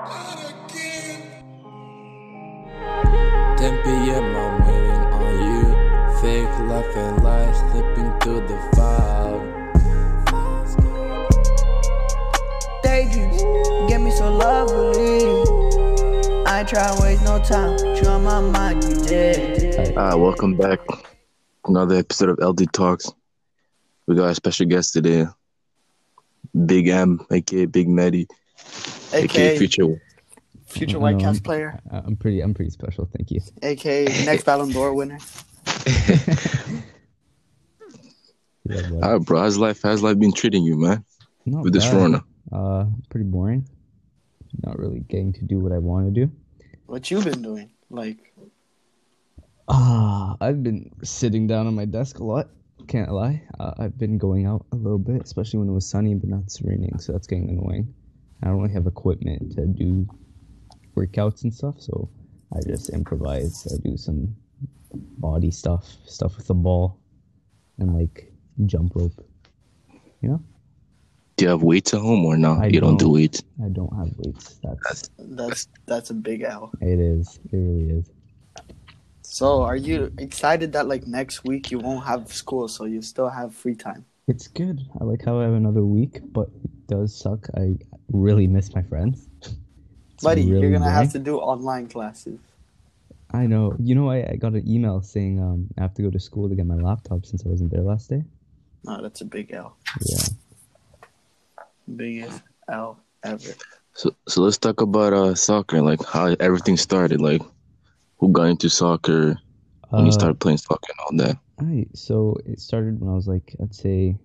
10 p.m. I'm waiting on you. Fake life and lies slipping through the fog. Daydreams get me so lovely. I try to waste no time. You on my mind, you did. Ah, welcome back. Another episode of LD Talks. We got a special guest today, Big M, aka Big Medi, aka AKA Future. future I White know, Cats I'm- player, I- I'm pretty. I'm pretty special. Thank you. AKA next Ballon d'Or winner. Yeah, but Ah, bro, how's life? How's life been treating you, man? not With this bad. Rona. Uh, pretty boring. Not really getting to do what I want to do. What you been doing? Like, Ah, I've been sitting down on my desk a lot. Can't lie. Uh, I've been going out a little bit, especially when it was sunny, but now it's raining, so that's getting annoying. I don't really have equipment to do workouts and stuff, so I just improvise. I do some body stuff, stuff with the ball, and like jump rope. You know, Do you have weights at home or not? I you don't, do don't. weights. I don't have weights. That's that's that's a big L. it is. It really is. So, are you excited that like next week you won't have school, so you still have free time? It's good. I like how I have another week, but it does suck. I really miss my friends. It's Buddy, really you're gonna have to do online classes. I know. You know, I, I got an email saying um I have to go to school to get my laptop since I wasn't there last day. No, that's a big L. Yeah. Biggest L ever. So, so let's talk about uh soccer, like how everything started, like who got into soccer when you Uh, started playing soccer and all that. I so it started when I was like I'd say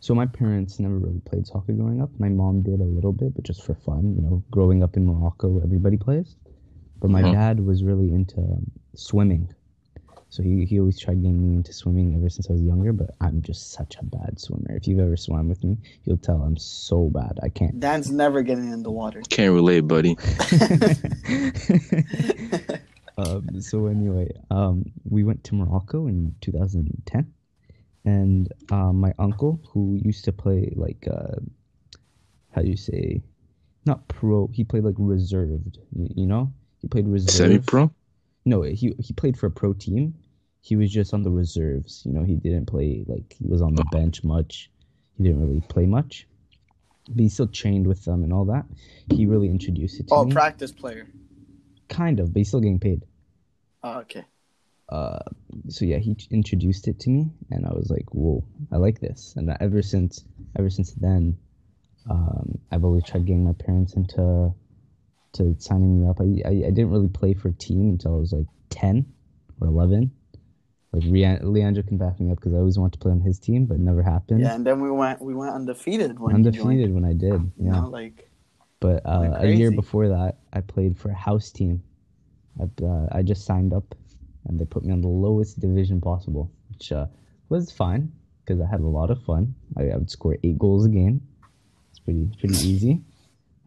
so my parents never really played soccer growing up. My mom did a little bit, but just for fun, you know, growing up in Morocco, everybody plays. But my Mhm. dad was really into um, swimming. So he, he always tried getting me into swimming ever since I was younger, but I'm just such a bad swimmer. If you've ever swam with me, you'll tell I'm so bad. I can't. Dan's never getting in the water. Can't relate, buddy. um, so anyway, um, we went to Morocco in 2010, and uh, my uncle, who used to play like, uh, how do you say, not pro, he played like reserved. You, you know, he played reserve. Semi-pro. No, he he played for a pro team. He was just on the reserves. You know, he didn't play like he was on the bench much. He didn't really play much, but he still trained with them and all that. He really introduced it to Oh, me. practice player. kind of, but he's still getting paid. Oh, okay. Uh, so yeah, he introduced it to me, and I was like, "Whoa, I like this." And ever since, ever since then, um, I've always tried getting my parents into to signing me up. I, I, I didn't really play for a team until I was like ten or eleven. Like Rea- Leandro can back me up because I always wanted to play on his team, but it never happened. Yeah, and then we went we went undefeated when Undefeated when I did, You yeah. know, like But uh, a year before that, I played for a house team. I, uh, I just signed up, and they put me on the lowest division possible, which uh, was fine because I had a lot of fun. I, I would score eight goals a game. It's pretty pretty easy.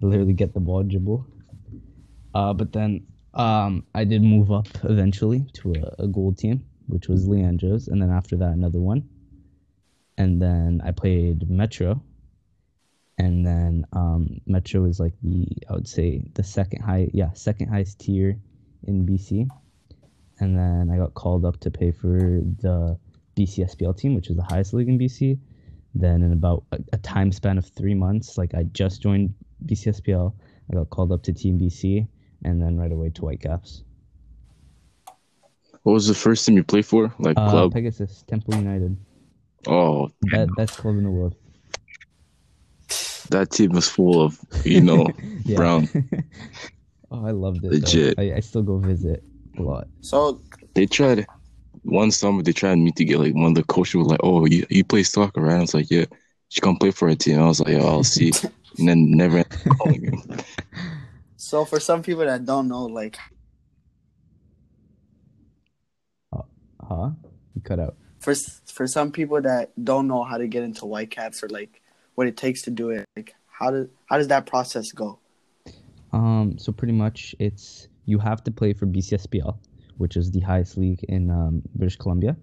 I literally get the ball dribble. Uh, but then um, I did move up eventually to a, a gold team, which was Leandro's, and then after that another one. And then I played Metro, and then um, Metro is like the I would say the second high yeah second highest tier in BC, and then I got called up to play for the BC SPL team, which is the highest league in BC. Then in about a, a time span of three months, like I just joined BC SPL, I got called up to Team BC, and then right away to Whitecaps. What was the first team you played for? Like Uh, club? Pegasus, Temple United, Oh, Be- best club in the world. that team was full of, you know, brown. oh, I loved it. Legit. I, I still go visit a lot. so They tried one summer. They tried me to get like one of the coaches was like, "Oh, you you play soccer, right?" I was like, "Yeah." She come play for a team. I was like, "Yeah, I'll see." and then never calling me. so for some people that don't know, like uh, huh? You cut out. for for some people that don't know how to get into Whitecaps or like what it takes to do it, like how does how does that process go? Um, so pretty much it's you have to play for BCSPL, which is the highest league in um, British Columbia.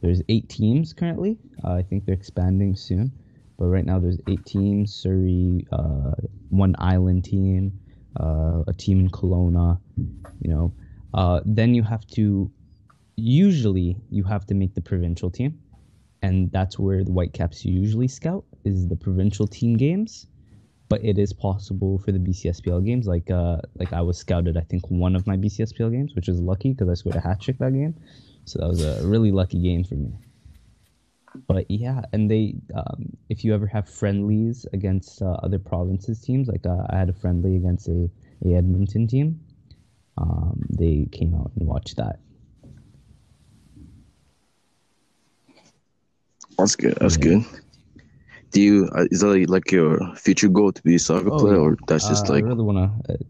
There's eight teams currently. Uh, I think they're expanding soon, but right now there's eight teams. Surrey, uh, one island team, uh, a team in Kelowna, you know. Uh, then you have to, usually, you have to make the provincial team, and that's where the Whitecaps usually scout is the provincial team games. But it is possible for the BCSPL games, like uh, like I was scouted, I think one of my BCSPL games, which is lucky because I scored a hat trick that game, so that was a really lucky game for me but yeah, and they, um, if you ever have friendlies against uh, other provinces teams, like uh, I had a friendly against a, a Edmonton team, um, they came out and watched that. That's good. That's Yeah. good. Do you uh, is that like, your future goal to be a soccer Oh, player, yeah. or that's just Uh, like I really want to,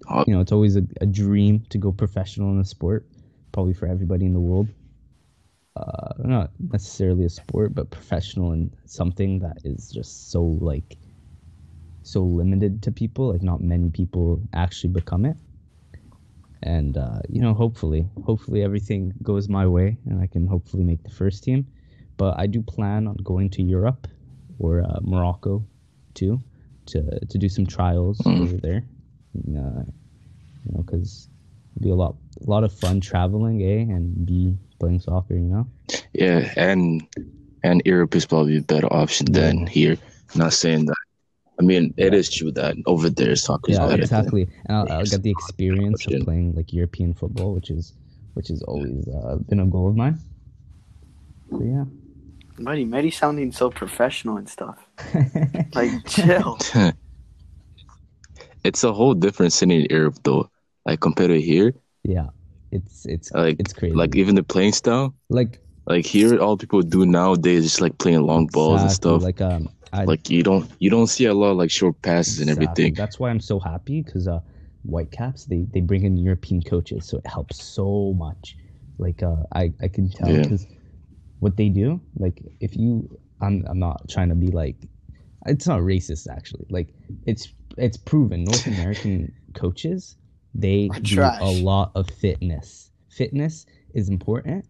uh, you know, it's always a, a dream to go professional in a sport, probably for everybody in the world. Uh, not necessarily a sport, but professional in something that is just so like so limited to people. Like not many people actually become it. And uh, you know, hopefully, hopefully everything goes my way, and I can hopefully make the first team. But I do plan on going to Europe or uh, Morocco too to to do some trials Mm. over there. And, uh, you know, because be a lot a lot of fun traveling, a and b playing soccer. You know. yeah, and and Europe is probably a better option than Yeah. here. Not saying that. I mean, it is true that over there soccer is yeah, better. than- exactly. And I'll, I'll get the experience of playing like European football, which is which has always uh, been a goal of mine. So yeah. Buddy, Medi sounding so professional and stuff. Like, chill. it's a whole different city in Europe though. Like compared to here, yeah, it's it's like it's crazy. like even the playing style. like Like here, all people do nowadays is just like playing long balls and stuff. Like, Like um, I, you don't you don't see a lot of like short passes and everything. That's why I'm so happy because uh, Whitecaps they they bring in European coaches, so it helps so much. Like uh, I I can tell Yeah. What they do, like if you, I'm I'm not trying to be like, it's not racist actually. Like it's it's proven North American coaches they do trash. a lot of fitness. Fitness is important,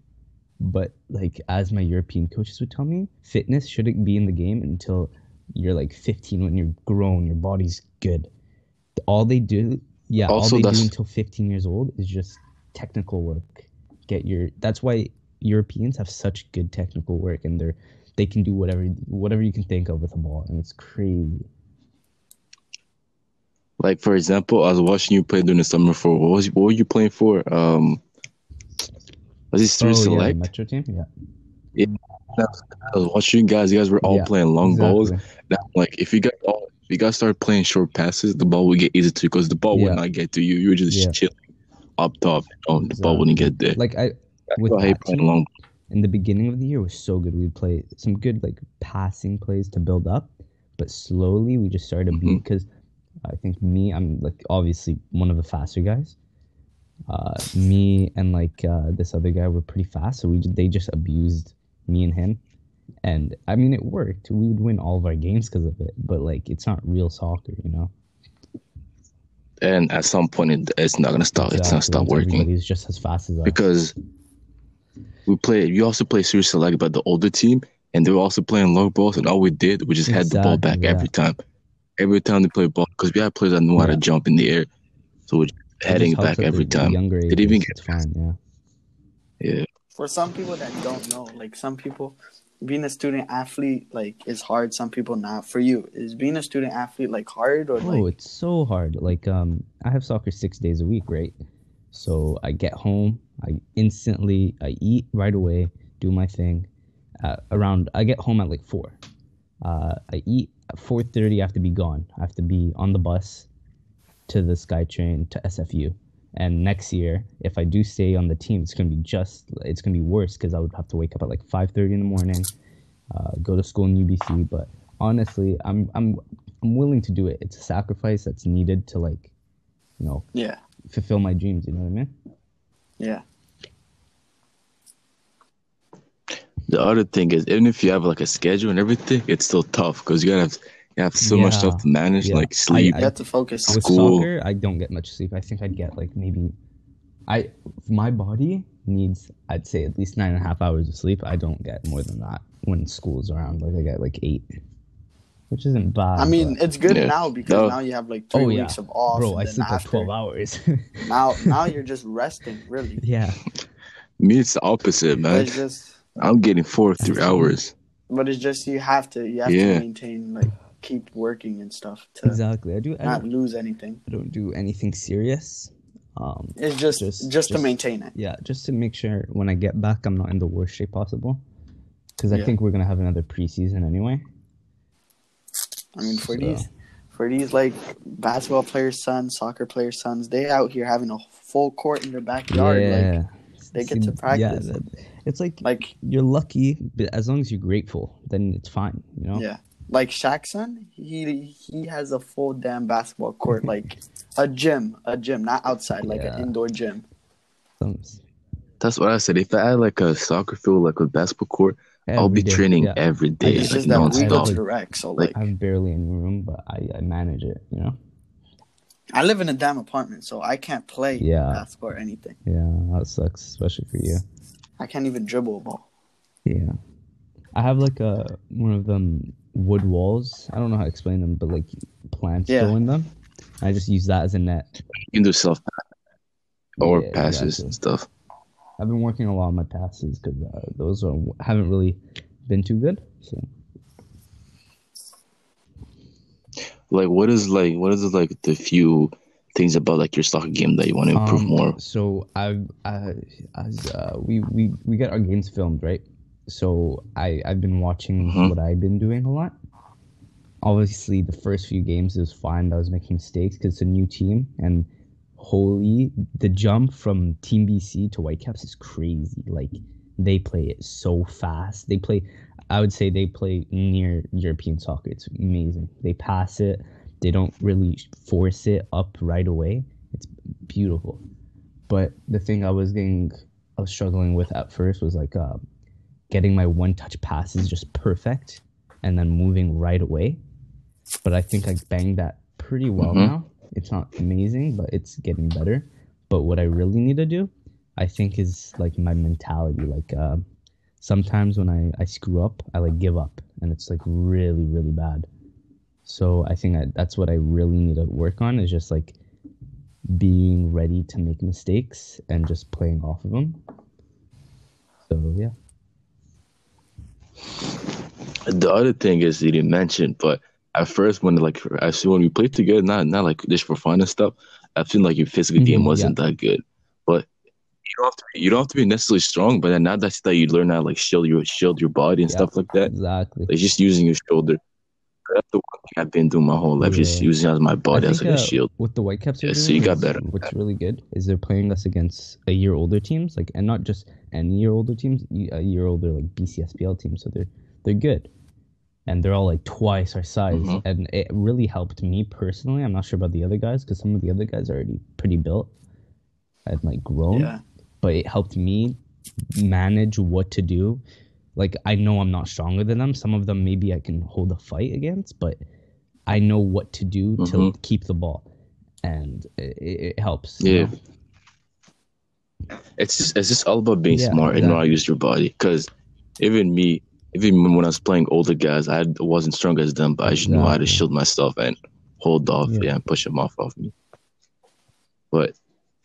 but like as my European coaches would tell me, fitness shouldn't be in the game until you're like 15 when you're grown, your body's good. All they do, yeah, Also, all they do until 15 years old is just technical work. Get your that's why Europeans have such good technical work and they're they can do whatever whatever you can think of with a ball and it's crazy. Like for example, I was watching you play during the summer for what was what were you playing for? Um, was it oh, yeah. Metro team, yeah. I was watching you guys. You guys were all Yeah, playing long balls. Now, like if you guys all if you guys start playing short passes, the ball would get easy to you because the ball Yeah. would not get to you. You were just Yeah. chilling up top. You know, the ball wouldn't get there. Like I with I that team, long. in the beginning of the year was so good. We'd play some good like passing plays to build up, but slowly we just started to beat because I think me, I'm like obviously one of the faster guys. Uh, me and like uh, this other guy were pretty fast, so we they just abused me and him, and I mean it worked. We would win all of our games because of it, but like it's not real soccer, you know. And at some point, it, it's not gonna stop. It's not Exactly, stop working Everybody's just as fast as us. because we play. You also play Street Select, but the older team, and they were also playing long balls. And all we did, we just had the ball back yeah. every time. Every time they play ball, because we had players that knew how to jump in the air, so we're just heading just back every the- the time. Younger Did even ages, get fine, yeah. Yeah. For some people that don't know, like some people, being a student athlete like is hard. Some people not. For you, is being a student athlete like hard or Oh, like? it's so hard. Like, um, I have soccer six days a week, right? So I get home, I instantly, I eat right away, do my thing. Uh, around, I get home at like four. Uh, I eat at four thirty. I have to be gone. I have to be on the bus to the SkyTrain to SFU. And next year, if I do stay on the team, it's gonna be just, it's gonna be worse because I would have to wake up at like five thirty in the morning, uh, go to school in UBC. But honestly, I'm, I'm, I'm willing to do it. It's a sacrifice that's needed to like, you know, Yeah, fulfill my dreams. You know what I mean? Yeah. The other thing is, even if you have like a schedule and everything, it's still tough because you gotta have you have so much stuff to manage, Yeah. like sleep. You have to focus. With School. soccer, I don't get much sleep. I think I'd get like maybe, I my body needs I'd say at least nine and a half hours of sleep. I don't get more than that when school's around. Like I get like eight. Which isn't bad. I mean, but- it's good Yeah. now because No. now you have like three oh yeah, weeks of off. bro, I then sleep like after- twelve hours. Now, now you're just resting, really. yeah, Me, it's the opposite, man. it's just, I'm getting four or three hours. but it's just you have to, you have Yeah. to maintain, like, keep working and stuff to exactly. I do. I not don't, lose anything. I don't do anything serious. Um, It's just, just, Just- to maintain it. yeah, just to make sure when I get back, I'm not in the worst shape possible. Because I Yeah. think we're gonna have another preseason anyway. I mean, for So- these, for these like basketball players' sons, soccer players' sons, they out here having a full court in their backyard. yeah, Like, they get to practice. Yeah, that, it's like like you're lucky, but as long as you're grateful, then it's fine. You know. Yeah. Like Shaq's son, he he has a full damn basketball court, like a gym, a gym, not outside, like Yeah. an indoor gym. That's what I said. If I had like a soccer field, like a basketball court, I'll be day, training yeah. every day, It's like just that we go to the rec, so like I have barely any room, but I, I manage it. You know. I live in a damn apartment, so I can't play Yeah. basketball or anything. Yeah, that sucks, especially for you. I can't even dribble a ball. Yeah. I have like a one of them wood walls. I don't know how to explain them, but like plants Yeah. go in them. I just use that as a net. You can do self or Yeah, passes exactly. and stuff. I've been working a lot on my passes because uh, those are, haven't really been too good. So Like, what is like, what is like the few things about like your soccer game that you want to improve Um, more? So I've I, as uh, we we we got our games filmed, right? So I I've been watching Mhm. what I've been doing a lot. Obviously, the first few games is fine. I was making mistakes because it's a new team, and holy, the jump from Team BC to Whitecaps is crazy. Like they play it so fast. They play. I would say they play near European soccer. It's amazing. They pass it. They don't really force it up right away. It's beautiful. But the thing I was getting, I was struggling with at first was like uh, getting my one touch passes just perfect and then moving right away. But I think I banged that pretty well Mhm. now. It's not amazing, but it's getting better. But what I really need to do, I think, is like my mentality. Like uh, sometimes when I, I screw up, I like give up and it's like really, really bad. So I think I, that's what I really need to work on is just like being ready to make mistakes and just playing off of them. So yeah. The other thing is you didn't mention, but at first when like I see when we played together, not not like just for fun and stuff, I feel like your physical game Mhm, wasn't that good. But you don't have to be, you don't have to be necessarily strong, but then now that's that you learn how to like shield your shield your body and Yeah. stuff like that. Exactly. Like just using your shoulder. That's the one thing I've been doing my whole life, just using as my body I as think, like a uh, shield. What the Whitecaps Yeah, so you got better. What's really good is they're playing us against a year older teams, like and not just any year older teams, a year older like BCSPL teams. So they're they're good, and they're all like twice our size, Mhm. and it really helped me personally. I'm not sure about the other guys because some of the other guys are already pretty built and like grown, Yeah. but it helped me manage what to do. Like I know I'm not stronger than them. Some of them maybe I can hold a fight against, but I know what to do to Mhm. keep the ball, and it, it helps. you Yeah. know? It's just it's just all about being Yeah, smart and know how to use your body. Because even me, even when I was playing older guys, I wasn't strong as them, but I just knew how to shield myself and hold off, Yeah. yeah, and push them off of me. But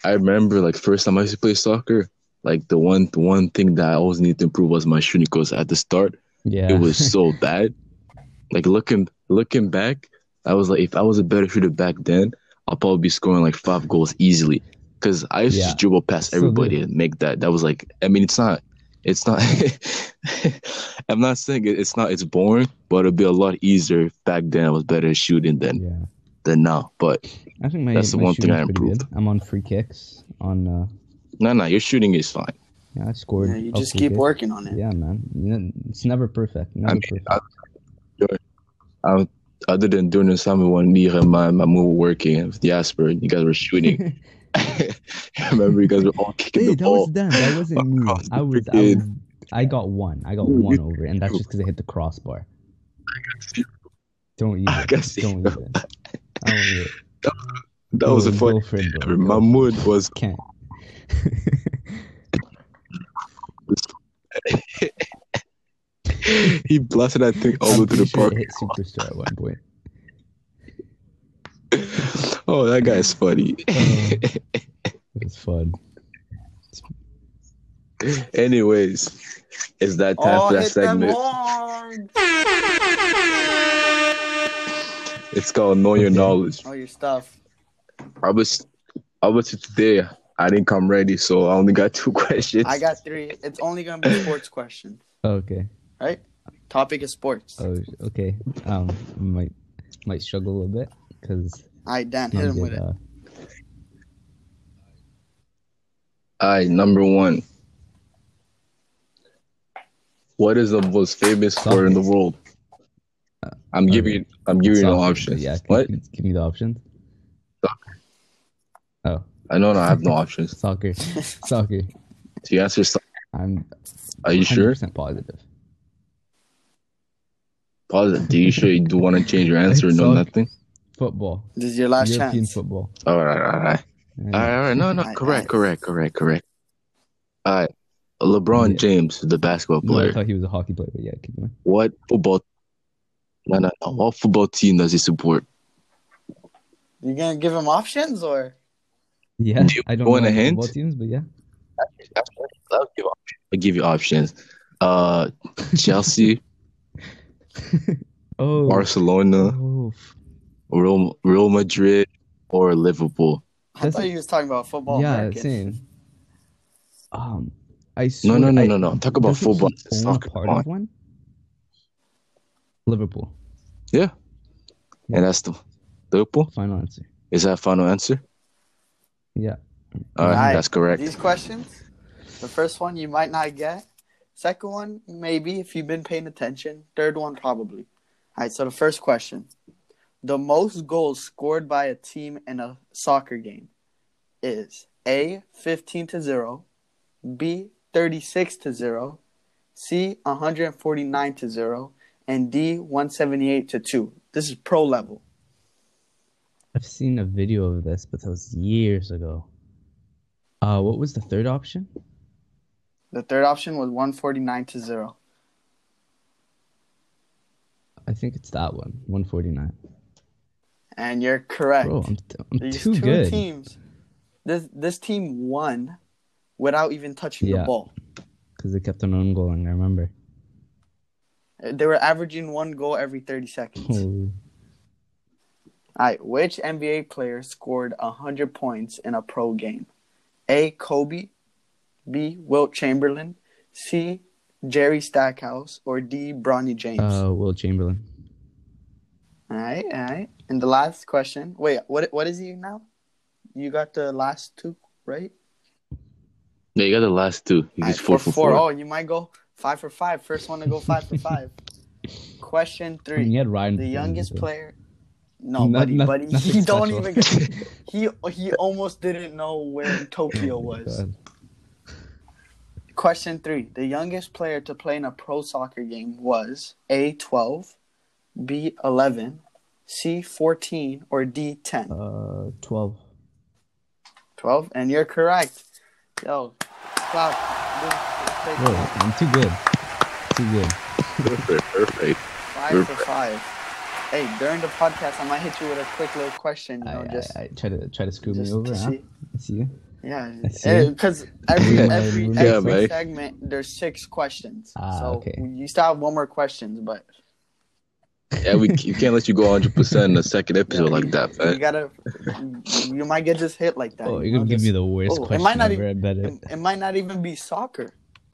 I remember like first time I used to play soccer, like the one the one thing that I always needed to improve was my shooting. Because at the start, Yeah. it was so bad. Like looking looking back, I was like, if I was a better shooter back then, I'll probably be scoring like five goals easily. Because I used to Yeah. just dribble past everybody and make that. That was like, I mean, it's not, it's not. I'm not saying it, it's not. It's boring, but it'd be a lot easier back then. I was better at shooting than yeah. than now. But I think my That's the my one thing i improved good. i'm on free kicks. On uh, no, no, your shooting is fine. yeah, I scored. Yeah, you just keep kick. working on it. Yeah, man. It's never perfect. Never I mean, perfect. I, I, other than during the summer when me and my my move were working with Jasper, you guys were shooting. I remember you guys were all kicking hey, the that ball. was them. That wasn't me. I was, I was. I got one. I got You- one over, and that's just because I hit the crossbar. Don't use I it. Don't that. use it. I don't use it. That was a Go- funny. go for it, bro. Go. Mahmoud was Can't. he blasted that thing all I'm the way to pretty the sure park. it hit superstar at one point. Oh, that guy's funny. it's fun. Anyways, it's that time Oh, for that segment. It's called Know Your Knowledge. Oh, your stuff. I was, I was today. I didn't come ready, so I only got two questions. I got three. It's only gonna be sports questions, Okay. right? Topic is sports. Oh, okay. Um, might might struggle a little bit because right, Dan, hit him with it. All right, number one. What is the most famous sport in the world? I'm giving you. I'm giving you no options. Yeah. Can What? you give me the options? Soccer. Oh, I know. No, I have no options. soccer. soccer. So you answer. soccer. I'm. Are you sure? 100% positive. Positive. Do you sure you do want to change your answer? or No, Soccer. nothing. Football. This is your last European chance. football. All right, all right, all right, all right. No, no, I- correct, I- correct, correct, correct. All right. LeBron Yeah. James, the basketball No, I thought he was a hockey player, but yeah, keep going. What football? No, no, no. What football team does he support? You gonna give him options or? Yeah, Do you I don't want know a any hint? football teams, but yeah. I'll give, options. I'll give you options. Uh, Chelsea, Oh, Barcelona, oh, f- Real, Real Madrid, or Liverpool. I That's thought a- he was talking about football. yeah, American. same. Um, I No, swear, no, no, I- no, no. Talk about football. he own Soccer. part on. of one? Liverpool. Yeah. And that's the Liverpool. Final answer. Is that final answer? Yeah. All right, Alright, that's correct. These questions, the first one you might not get. Second one, maybe if you've been paying attention. Third one, probably. All right, so the first question The most goals scored by a team in a soccer game is A, 15 to 0, B, 36 to 0, C, 149 to 0, and D, 178 to 2. This is pro level. I've seen a video of this, but that was years ago. Uh, what was the third option? The third option was 149 to 0. I think it's that one, 149. And you're correct. Bro, I'm, I'm These too two good. teams, this this team won without even touching Yeah. the ball. Because they kept on own goaling, I remember. They were averaging one goal every 30 seconds. Holy. All right, which NBA player scored 100 points in a pro game? A. Kobe, B. Wilt Chamberlain, C. Jerry Stackhouse, or D. Bronny James? Uh, Wilt Chamberlain. all right, all right. And the last question. Wait, what what is he now? You got the last two, right? Yeah, you got the last two. You right, four for four. Oh, you might go five for five. First one to go five for five. Question three. he had Ryan. The youngest player. No, Not- buddy, not- buddy. nothing He don't special. even. Get, he he almost didn't know where Tokyo Oh was. God. Question three. The youngest player to play in a pro soccer game was A twelve, B eleven, C fourteen, or D ten. Uh, 12. Twelve, and you're correct. Yo, clap. Bro, I'm too good. Too good. Perfect, perfect. Five for five. Hey, during the podcast, I might hit you with a quick little question. You I, just I, I try to try to screw me over, to huh? see. I see you. Yeah, because every every man. every Yeah, man. segment there's six questions. Ah, so okay. you still have one more questions, but Yeah, we you can't let you go 100 percent in the second episode Yeah, like that, man. you gotta you might get just hit like that. Oh, you you're gonna give just- me the worst oh, it might not ever. I bet it, it. it might not even be soccer.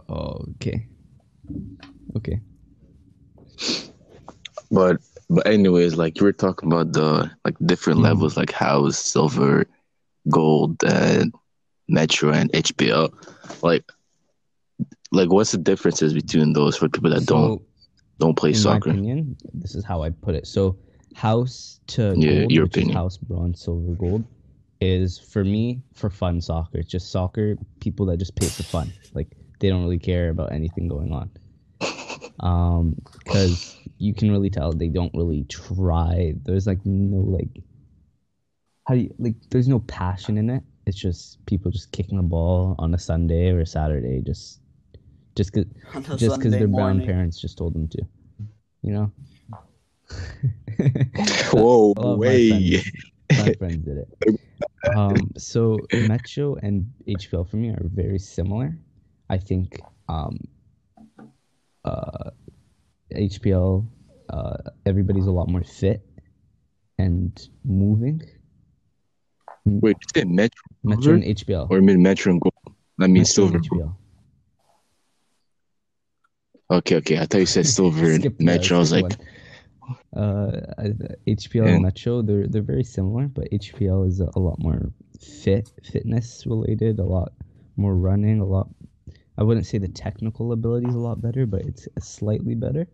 Oh, okay. Okay. But but anyways, like you were talking about the like different Mhm. levels, like house, silver, gold, and metro and HPL. Like like what's the differences between those for people that So, don't play soccer. in soccer? my opinion, this is how I put it. So, house to Yeah, gold, your opinion. house, bronze, silver, gold, is for me for fun soccer. It's just soccer. People that just pay for fun. Like they don't really care about anything going on. Um, because you can really tell they don't really try. There's like no like, how do you like? There's no passion in it. It's just people just kicking the ball on a Sunday or a Saturday, just just because just because their brown parents just told them to. You know. Whoa, All of my way. friends- my friends did it. Um, so Metro and HPL for me are very similar. I think um, uh, HPL, uh, everybody's a lot more fit and moving. Wait, you said Metro Metro and Silver? HPL. or mid Metro and Gold? I Metro mean and Silver. HPL. Okay, okay. I thought you said Silver and Skip the Metro. I was like. Uh, HPL Yeah. and Metro, they're they're very similar, but HPL is a, a lot more fit, fitness related, a lot more running, a lot. I wouldn't say the technical ability is a lot better, but it's slightly better.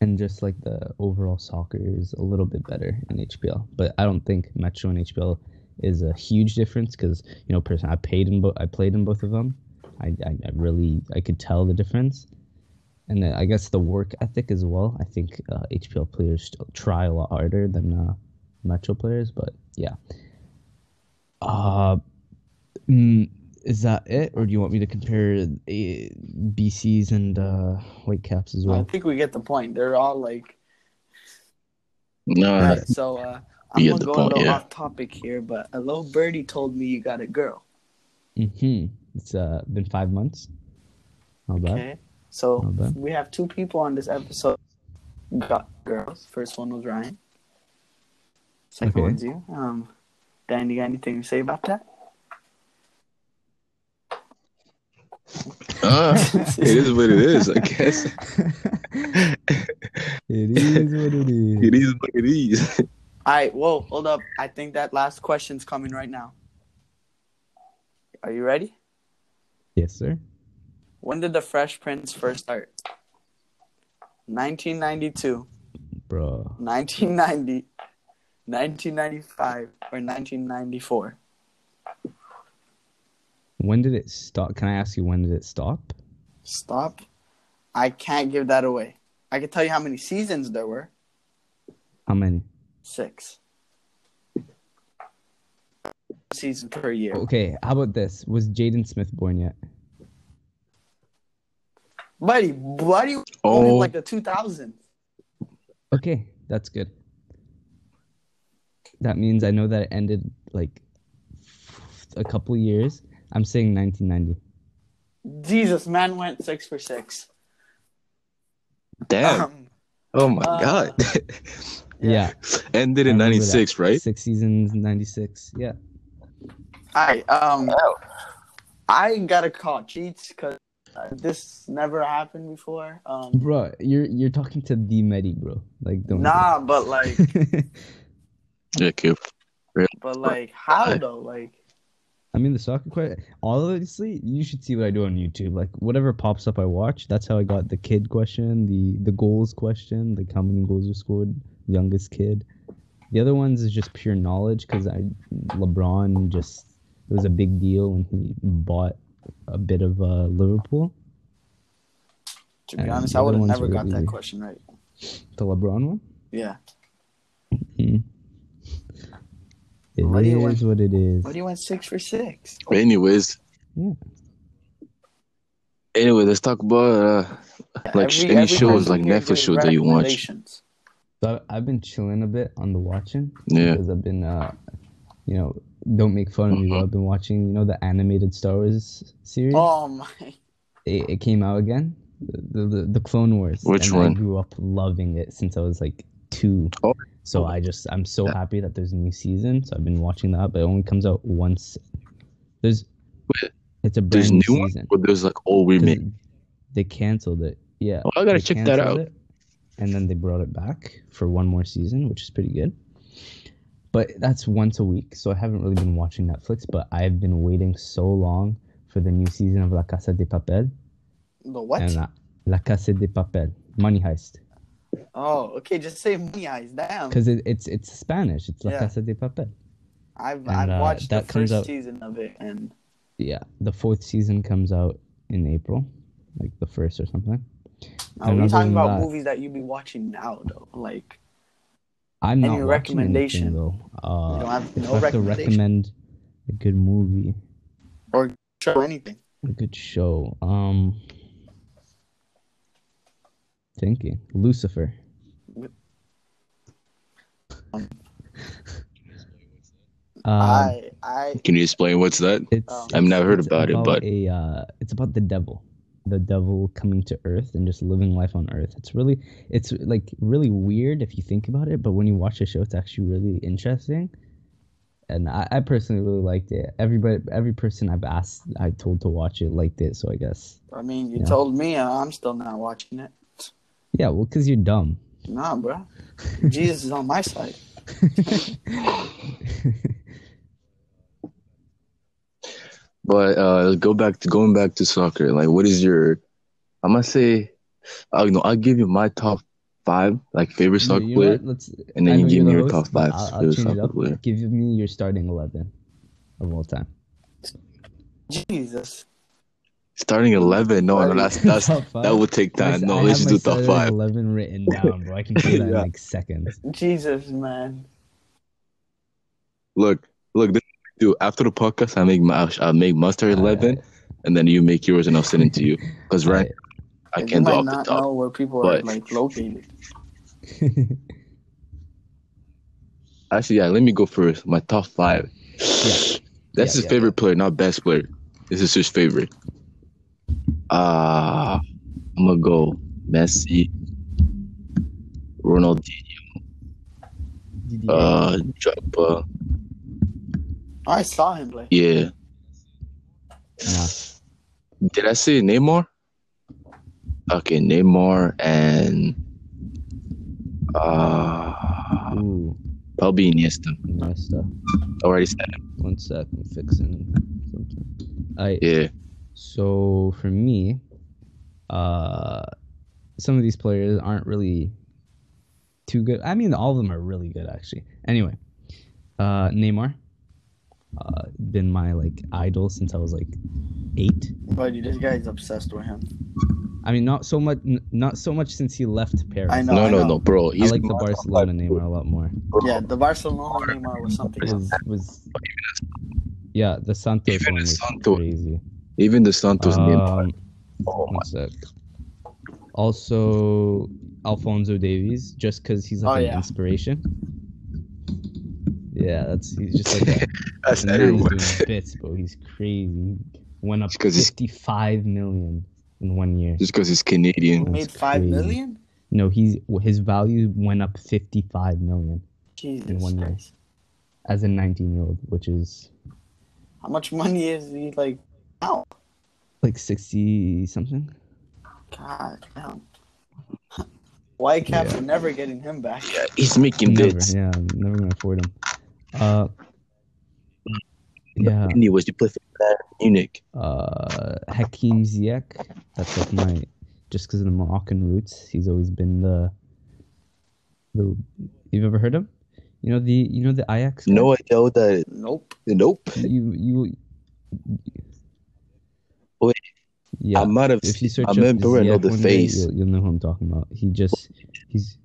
And just like the overall soccer is a little bit better in HPL, but I don't think Metro and HPL is a huge difference because you know, person I paid in both, I played in both of them. I, I, I really I could tell the difference and then I guess the work ethic as well. I think uh, HPL players still try a lot harder than uh, Metro players, but yeah. Uh, mm, is that it, or do you want me to compare uh, BCs and uh, Whitecaps as well? I think we get the point. They're all like. no, Alright, so uh, I'm gonna get the go a point, little yeah. off topic here, but a little birdie told me you got a girl. Mm-hmm. It's uh, been five months. Not bad. Okay, so Not bad. we have two people on this episode. Got girls. First one was Ryan. Second Okay. one's you. Um, Dan, you got anything to say about that? uh, it is what it is. I guess It is what it is. it is what it is. All right. Whoa, hold up. I think that last question's coming right now. Are you ready? Yes, sir. When did the Fresh Prince first start? 1992, Bro. 1990, 1995, or 1994? When did it stop? Can I ask you when did it stop? Stop. I can't give that away. I can tell you how many seasons there were. How many? Six. Season per year. Okay, how about this? Was Jaden Smith born yet? Buddy, buddy, only Oh. like the 2000s. Okay, that's good. That means I know that it ended like a couple years. I'm saying 1990. Jesus, man went six for six. Damn. Um, Oh my uh, god. Yeah, Ended in '96, that. right? Six seasons, 96. Yeah. I um, I gotta call cheats because uh, this never happened before. Um, Bro, you're you're talking to the Medi, bro. Like don't nah, but like, Yeah, okay. but like, how though? Like, I mean the soccer question honestly, you should see what I do on YouTube. Like whatever pops up I watch. That's how I got the kid question, the the goals question, like how many goals were scored, youngest kid. The other ones is just pure knowledge because I LeBron just it was a big deal when he bought a bit of uh, Liverpool. to be And honest, I would have never were got that question right. The LeBron one. Yeah. Mm. It Why do you is went- what it is. Why do you went six for six? But anyways. Yeah. Anyway, let's talk about uh like sh- any shows, like Netflix shows that you watch. So I- I've been chilling a bit on the watching. Yeah. Because I've been, uh, you know, don't make fun of me, but Mhm. I've been watching, you know, the animated Star Wars series. Oh my! It, it came out again, the, the the Clone Wars. Which and one? I grew up loving it since I was like two. Oh. So I just I'm so happy that there's a new season. So I've been watching that, but it only comes out once. There's Wait, it's a brand There's new new one, season. but there's like old 'Cause remake. They canceled it. Yeah. Oh, I gotta check that out. it, and then they brought it back for one more season, which is pretty good. But that's once a week, so I haven't really been watching Netflix. But I've been waiting so long for the new season of La Casa de Papel The what? and uh, La Casa de Papel, Money Heist, oh, okay. Just say me eyes. Damn. because it, it's it's Spanish. It's La Yeah. Casa de Papel. I've and, I've uh, watched that the comes first out- season of it, and Yeah, the fourth season comes out in April, like the first or something. are And we other talking about that- movies that you'd be watching now though? Like, I'm Any not watching recommendation? anything though. Uh, You don't have no I have to recommendation? recommend a good movie. or show anything. A good show. Um, thinking Lucifer. Um, I I Can you explain what's that? it's. I've never heard it's about it, but- a uh, it's about the devil, the devil coming to Earth and just living life on Earth. It's really, it's like really weird if you think about it, but when you watch the show, it's actually really interesting. And I, I personally really liked it. Everybody, every person I've asked, I told to watch it, liked it. So I guess, I mean, you told me, and I'm still not watching it. yeah, well, cause you're dumb. Nah, bro. Jesus is on my side. But uh, go back to going back to soccer. Like, what is your? I'm gonna say, I know I'll give you my top five like favorite You- soccer you know player. Let's, and I then you give me your host, top five I'll, I'll favorite soccer up. player. Give me your starting eleven of all time. Jesus. Starting eleven. No, no, that's that's that would take time. No, I let's just do top five. Eleven written down, bro. I can say that in like seconds. Jesus, man. Look, look, this do after the podcast, I make my I make my start eleven, and then you make yours, and I'll send it to you. Because right, I You can't do might off the top. know where people but- are like located. Actually, yeah, let me go first. My top five. That's Yeah, his yeah, favorite player, not best player. This is his favorite. Uh I'm gonna go Messi, Ronaldinho, uh, Drogba. I saw him play. Yeah. Nah. Did I see Neymar? Okay, Neymar and uh Ooh, probably Iniesta. Iniesta. Already said it. One sec, I'm fixing something. I Yeah. so for me, uh, some of these players aren't really too good. I mean, all of them are really good actually. Anyway, uh, Neymar, uh, been my like idol since I was like eight. Buddy, this guy's obsessed with him. I mean, not so much, n- not so much since he left Paris. I know. No, no, know. no, bro. I He's like the Barcelona Neymar a lot more. Yeah, the Barcelona Neymar was something. Was was yeah, the Santos Even one the was Santos. crazy. even the Santos Neymar. Um, one sec. Also, Alfonso Davies, just because he's like Oh, an yeah. inspiration. Yeah, that's he's just like a, That's the man is everyone. doing bits, bro. He's crazy. Went up Because he's- fifty-five million in one year. Just because he's Canadian. He made That's five crazy. million? No, he's his value went up fifty-five million Jesus one year. As a nineteen-year-old, which is How much money is he like out? like sixty something. God damn. Whitecaps Yeah. are never getting him back. Yeah, he's making Never, bits. yeah, I'm never gonna afford him. Uh, yeah. Anyways, you play for Bayern Munich. uh Hakim Ziyech. That's like my just because of the Moroccan roots. He's always been the the. You've ever heard him? You know the you know the Ajax. guy? No idea what that is. Nope. Nope. You you. Wait, Yeah. I might have. if you search I up remember I know Ziyech the one day, face. you'll, you'll know who I'm talking about. He just he's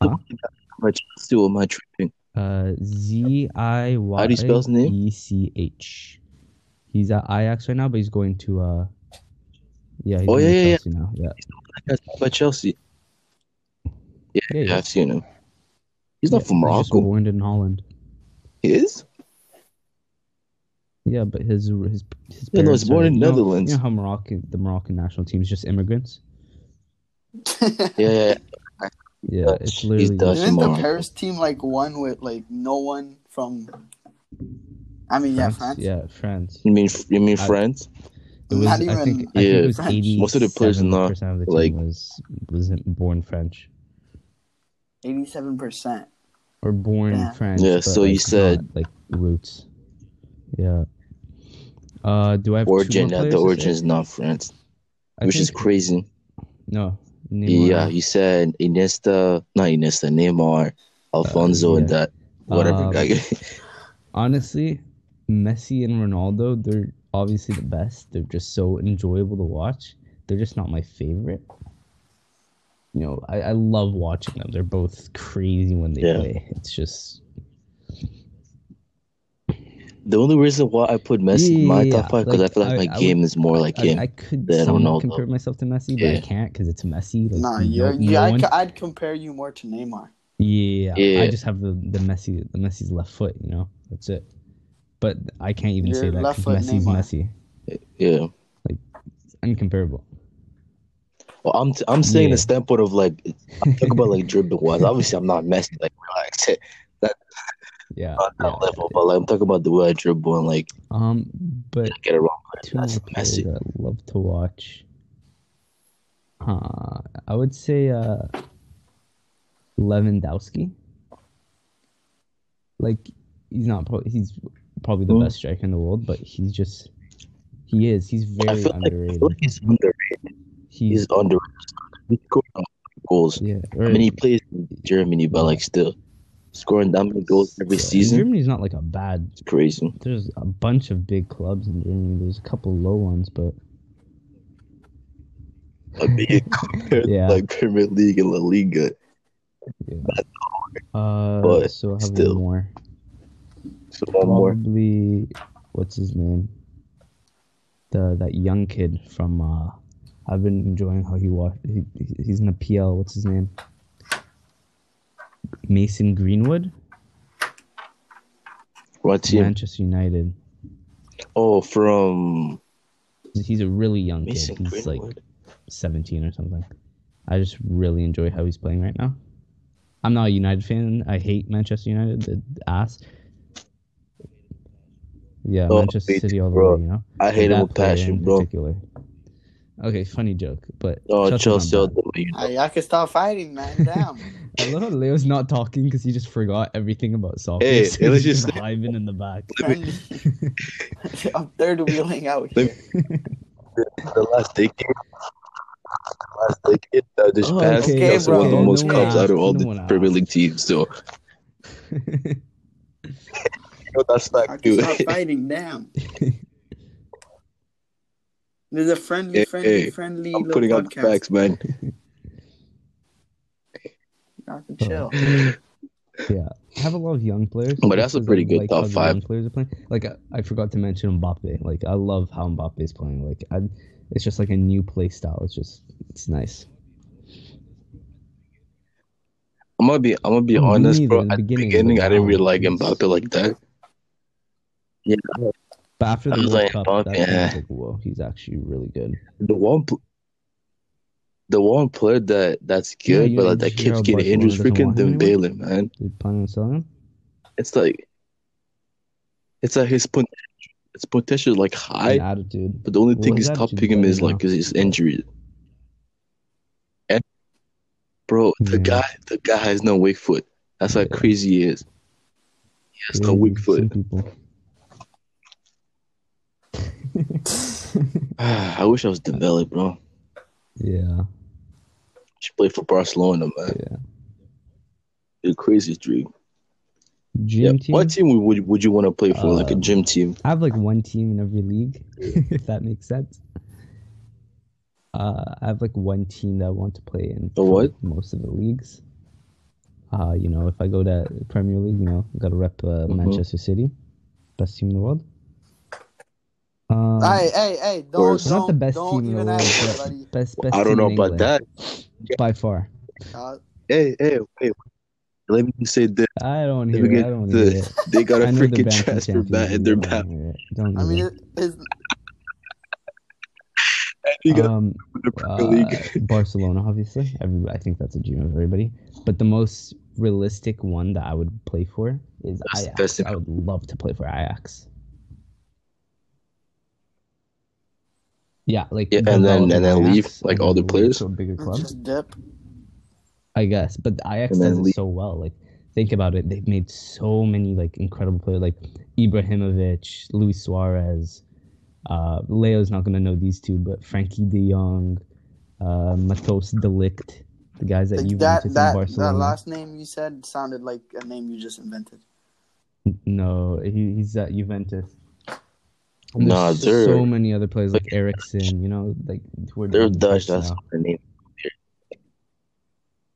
But still, am I tripping? Uh Z I Y How do you spell his name? E C H. He's at Ajax right now, but he's going to uh. Yeah. He's Oh, going to yeah, yeah, yeah. Chelsea now. Yeah. That's by Chelsea. Yeah, Yeah, yeah, yeah. I've seen him. He's not Yeah, from He's just Morocco. born in Holland. He is? Yeah, but his his his Yeah, no, parents he's born are- in you know- Netherlands. You know how Moroccan the Moroccan national team is just immigrants. Yeah, yeah, yeah. Yeah, Dutch. it's literally Dutch. just Isn't the Morocco. Paris team like one with like no one from? I mean, yeah, France. France. Yeah, France. You mean you mean I- France? It was. Not I even- think. I think Yeah. it was eighty. Most of the players are not, percent of the team like- was wasn't born French Eighty-seven percent. or born Yeah. French. Yeah, but, so you like, said- not, like roots. Yeah. Uh, do I have two Origin, more uh, players the origin is not France, I which is crazy. No. Neymar. Yeah, you said Iniesta, not Iniesta, Neymar, Alfonso, and yeah. that whatever Um, guy. honestly, Messi and Ronaldo, they're obviously the best. They're just so enjoyable to watch. They're just not my favorite. You know, I, I love watching them. They're both crazy when they Yeah. play. It's just The only reason why I put Messi in my Yeah, top five because like, I feel like I- my I game would- is more like I, him. I could than somewhat Ronaldo. compare myself to Messi, but I can't because it's Messi. Like, Nah, no- you're, no I'd, I'd compare you more to Neymar. Yeah, Yeah. I just have the the Messi the Messi's left foot. You know, that's it. But I can't even say You're that because Messi's Neymar. Messi. yeah. It's incomparable. Well, I'm t- I'm saying Yeah. the standpoint of like I'm talking about like dribbling wise. Obviously, I'm not Messi. Like relax, Yeah. that yeah. level. But like I'm talking about the way I dribble and like Um, but get it wrong. That's more players Messi. that I love to watch. Uh, I would say uh, Lewandowski. Like he's not probably he's probably the Who? best striker in the world, but he's just he is he's I very like, I underrated. feel like he's underrated. he's, He's underrated. He scored a lot of goals. yeah. I mean, he plays in Germany, but like still scoring that many goals every yeah, season. Germany's not like a bad. It's crazy. There's a bunch of big clubs in Germany. There's a couple low ones, but I mean, compared Yeah. to like Premier League and La Liga. yeah. Uh, But so I have still. one more. So one more. Probably, what's his name? The that young kid from. uh I've been enjoying how he watch. He, he's in the PL. What's his name? Mason Greenwood, What team? Manchester United. Oh, from He's a really young Mason kid. He's like 17 or something. I just really enjoy how he's playing right now. I'm not a United fan. I hate Manchester United. The ass. Yeah, Oh, Manchester City too, all the bro. way, you know? I hate That him with passion, in bro. Particular. Okay, funny joke, but Oh, Chelsea's Chelsea, all not the way. You know. I, I can stop fighting, man. Damn. Bad. I love how Leo's not talking because he just forgot everything about soccer. Hey, so hey, let's just- vibing in the back. Friendly. I'm third wheeling out here. the last decade. Last decade uh, that just Oh, passed. okay, Chelsea won the most No cups out of all asked. the No Premier. League teams. So that's I fact can too. stop fighting. Damn. There's a friendly, Hey, friendly, hey, friendly I'm little putting out the facts, man. I can chill. Yeah, I have a lot of young players. But that's a pretty good like top five. Young players are playing. Like I, I forgot to mention Mbappe. Like I love how Mbappe is playing. Like I, it's just like a new play style. It's just it's nice. I'm gonna be, I'm gonna be Oh, honest, neither. bro. At the beginning, beginning, I didn't really like he's- Mbappe like that. Yeah, But after the I was World like, Cup, Mbappe, that, I was like, whoa, he's actually really good. the one, pl- the one player that that's good, you- but like that keeps how getting injured, Barcelona freaking doesn't Dembele, man. They planning on selling him? It's like, it's like his pot- his potential is like high, An attitude. but the only Well, thing his is stopping him better is like now. is his injury. And bro, the Yeah. guy, the guy has no weak foot. That's how crazy he is. He has no Yeah, weak foot. I wish I was Dembele, bro. Yeah, She played for Barcelona, man. yeah. The craziest dream. Gym Yeah. team. What team would would, would you want to play for? like a Um, gym team? I have like one team in every league, if that makes sense. Uh, I have like one team that I want to play in A what? most of the leagues. Uh, you know, if I go to Premier League, you know, I got to rep uh, Mhm. Manchester City, best team in the world. Um, hey, hey, hey! Don't, course. it's not the don't, best don't team in the even world, ask it, best best. I don't know about England, that. by far. Uh, Hey, hey, wait. Let me say this. I don't Let hear me it. I don't hear it. they got a know freaking banned from transfer Champions ban in League, their I back. don't hear it. Don't I mean, it, it's, You got Um, the Premier uh, League. Barcelona, obviously. Every, I think that's a dream of everybody. But the most realistic one that I would play for is that's Ajax. I would love to play for Ajax. Yeah, like Yeah, and then- and then leave, like, all the players? to a bigger club. just dip. I guess, but Ajax And then does it leave. so well. Like, think about it. They've made so many like incredible players, like Ibrahimovic, Luis Suarez. Uh, Leo's not gonna know these two, but Frenkie de Jong, uh, Matos Delict, the guys that Like you that, in that, Barcelona. that last name you said sounded like a name you just invented. No, he, he's at Juventus. And Nah, there's they're- so many other players like Eriksen. You know, like who are They're Dutch. That's now. the name.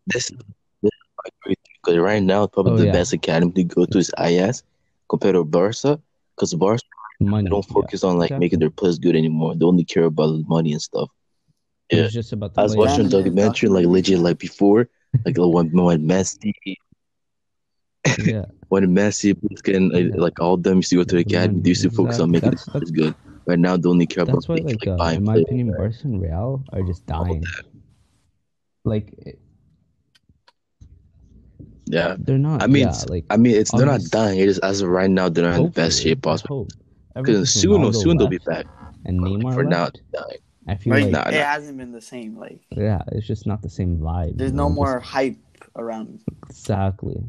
This, this is quite crazy because right now, probably Oh, the yeah. best academy to go to is Ajax compared to Barca. because Barca Money. don't yeah. focus on like exactly. making their players good anymore. They only care about the money and stuff. It Yeah. was just about the I was watching a documentary like legit like before, like when when Messi Yeah. when Messi was getting like, Yeah. like all of them used to go to the academy, they used to focus on making That's- the players good. Right now, they only care about That's why, making, like, like uh, in my players. opinion, Barca and Real are just dying. Like it- Yeah, they're not. I mean, yeah, it's- like I mean, it's they're not dying. It is as of right now, they're not in the best hopefully, shape possible. hope. Ever since Because soon, or Ronaldo soon they'll be back. And Neymar For now, left, they're dying. I feel Right? like Nah, it nah. hasn't been the same. Like yeah, it's just not the same vibe. there's no know, more just- hype around. exactly.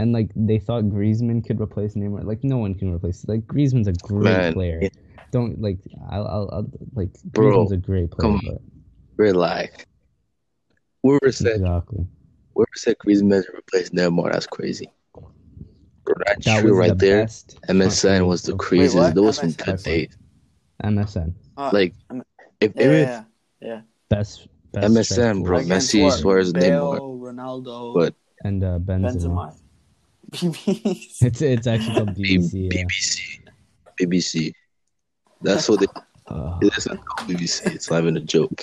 And like they thought Griezmann could replace Neymar. Like no one can replace. Like Griezmann's a great Man, player. yeah. Don't like I'll, I'll, I'll like Bro, Griezmann's a great player. come on. Relax. Whoever But said exactly. whoever said Griezmann replaced Neymar, that's crazy. Bro, that's That true right the there. best MSN was the craziest. what? Those some MSN? good days. MSN. Uh, Like M- if yeah, if yeah, Best, best MSN, bro, forward. Against Messi, what? Suarez, Bale, Neymar. Ronaldo, But- and uh, Benzema. Benzema. It's it's actually called B- BBC. Yeah. BBC, BBC. That's what they. Uh, It's not called BBC. It's not even a joke.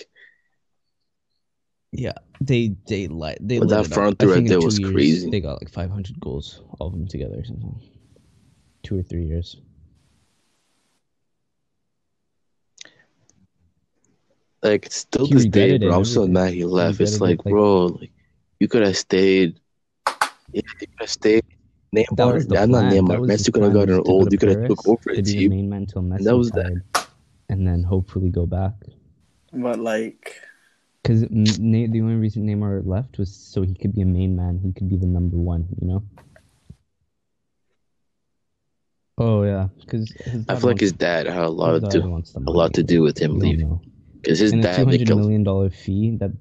yeah, they they like they. But that it up. front I three right there was years, crazy. They got like 500 goals, all of them together or something. Two or three years. Like still He this day, bro. I'm and so mad he left. It's like, it, like- bro, like you could have stayed. Yeah, you could have stayed. That was Neymar, the I'm not. Neymar. That was Messi the could have gotten was to old. to You could have Paris took over to a be the team. main man till Messi that was that. and then hopefully go back. but like, Because the only reason Neymar left was so he could be a main man. He could be the number one. You know. Oh yeah, because I feel like his dad had a lot to a lot to do with him leaving. Because his and the two dad, like, hundred million dollar fee that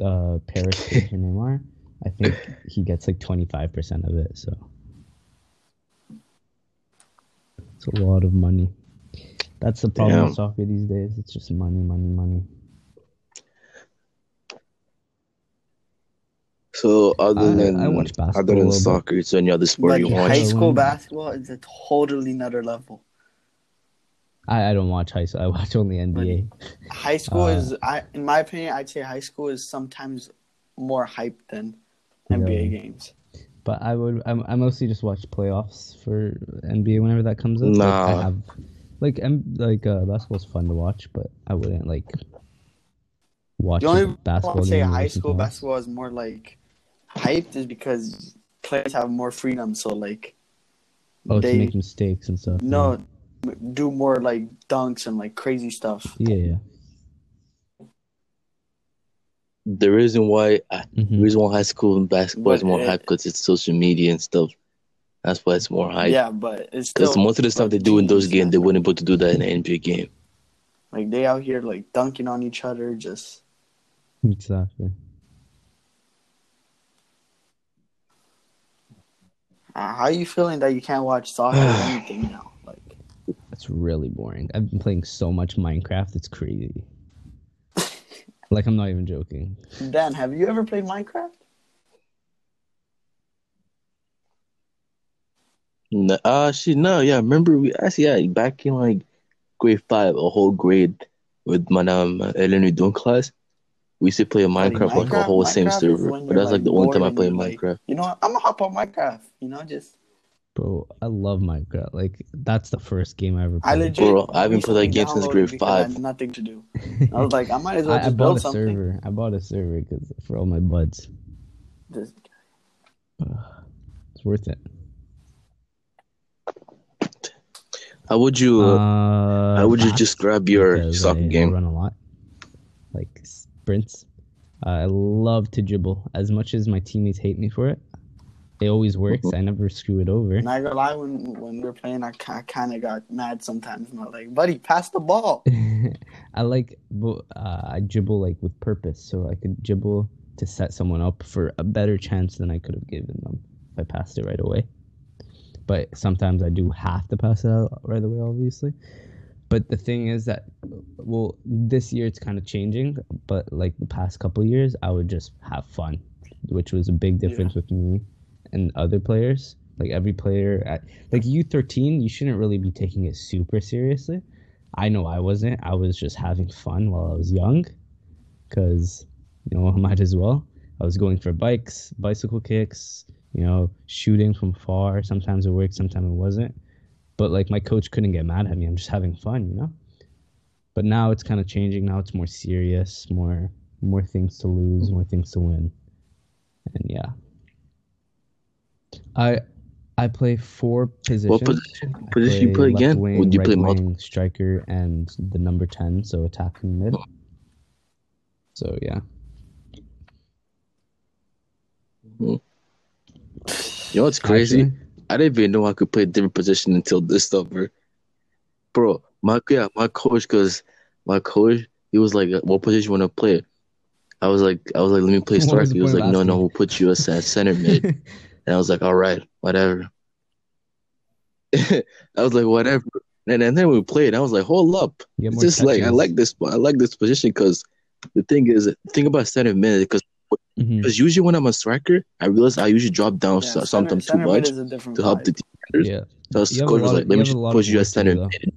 uh, Paris paid for Neymar, I think he gets like twenty five percent of it. So it's a lot of money. That's the problem Damn. with soccer these days. It's just money, money, money. so other I- than I watch basketball other than soccer, it's any other sport like you yeah, watch? high school basketball is a totally another level. I, I don't watch high school. I watch only NBA. High school Uh, is, I in my opinion, I'd say high school is sometimes more hype than NBA Yeah. games. But I would I'm, I mostly just watch playoffs for NBA whenever that comes up. Like, I have like M, like uh, basketball's fun to watch, but I wouldn't like watch The only a reason I basketball want to say high school to basketball is more like hyped is because players have more freedom. So like, Oh, they to make mistakes and stuff. no do more like dunks and like crazy stuff. Yeah, yeah. The reason why uh, yeah. the Mhm. reason why high school and basketball is more it- hype because it's social media and stuff. That's why it's more hype. Yeah, but it's Because most of the stuff they do in those games, they wouldn't be able to do that in an NBA game. Like they out here like dunking on each other, just Exactly. uh, how you feeling that you can't watch soccer or anything now? Like That's really boring. I've been playing so much Minecraft. It's crazy. Like I'm not even joking. Dan, have you ever played Minecraft? No, uh, shit, no, yeah. Remember, we actually, yeah, back in like grade five, a whole grade with Madame Ellen Udon class, we used to play a Minecraft, like a whole same Minecraft is server. But that's like the only time I and played like, Minecraft. You know, what? I'm gonna hop on Minecraft. You know, just Bro, I love Minecraft. Like that's the first game I ever I played. legit. Bro, I haven't played that recently game since downloaded grade because I five. had nothing to do. I was like, I might as well I, I just bought build a something. server. I bought a server because for all my buds, Just- it's worth it. How would you, uh, Uh, how would you fast, describe your soccer I game? Run a lot, like sprints. Uh, I love to dribble. As much as my teammates hate me for it, it always works. Mm-hmm. I never screw it over. Not gonna lie, when when we were playing, I, I kind of got mad sometimes. I'm like, buddy, pass the ball. I like uh, I dribble like with purpose, so I could dribble to set someone up for a better chance than I could have given them if I passed it right away. But sometimes I do have to pass it out right away, obviously. But the thing is that, well, this year it's kind of changing. But like the past couple years, I would just have fun, which was a big difference with me and other players. Like every player at like U thirteen, you shouldn't really be taking it super seriously. I know I wasn't. I was just having fun while I was young, because you know I might as well. I was going for bikes, bicycle kicks, you know, shooting from far. Sometimes it worked, sometimes it wasn't. But like my coach couldn't get mad at me. I'm just having fun, you know. But now it's kind of changing. Now it's more serious, more more things to lose, more things to win, and yeah. I I play four positions. What position? Position you play again? Wing, Would you right play wing, multiple? striker, and the number ten, so attacking mid. So yeah. You know what's crazy? Actually, I didn't even know I could play a different position until this stuff, bro. Bro, my yeah, my coach, cause my coach, he was like, "What position you want to play?" I was like, I was like, "Let me play striker." He was like, "No, no, we'll put you as center mid." and I was like, "All right, whatever." I was like, "Whatever." And, and then we played. I was like, "Hold up!" you get It's more just like I like this. I like this position because the thing is, think about center mid because because mm-hmm. usually when I'm a striker, I realize I usually drop down Yeah, so- center- sometimes too much is a different to help the vibe. defenders. Yeah. So You have a coach was like, of- "Let me just a lot put you work as center though. mid.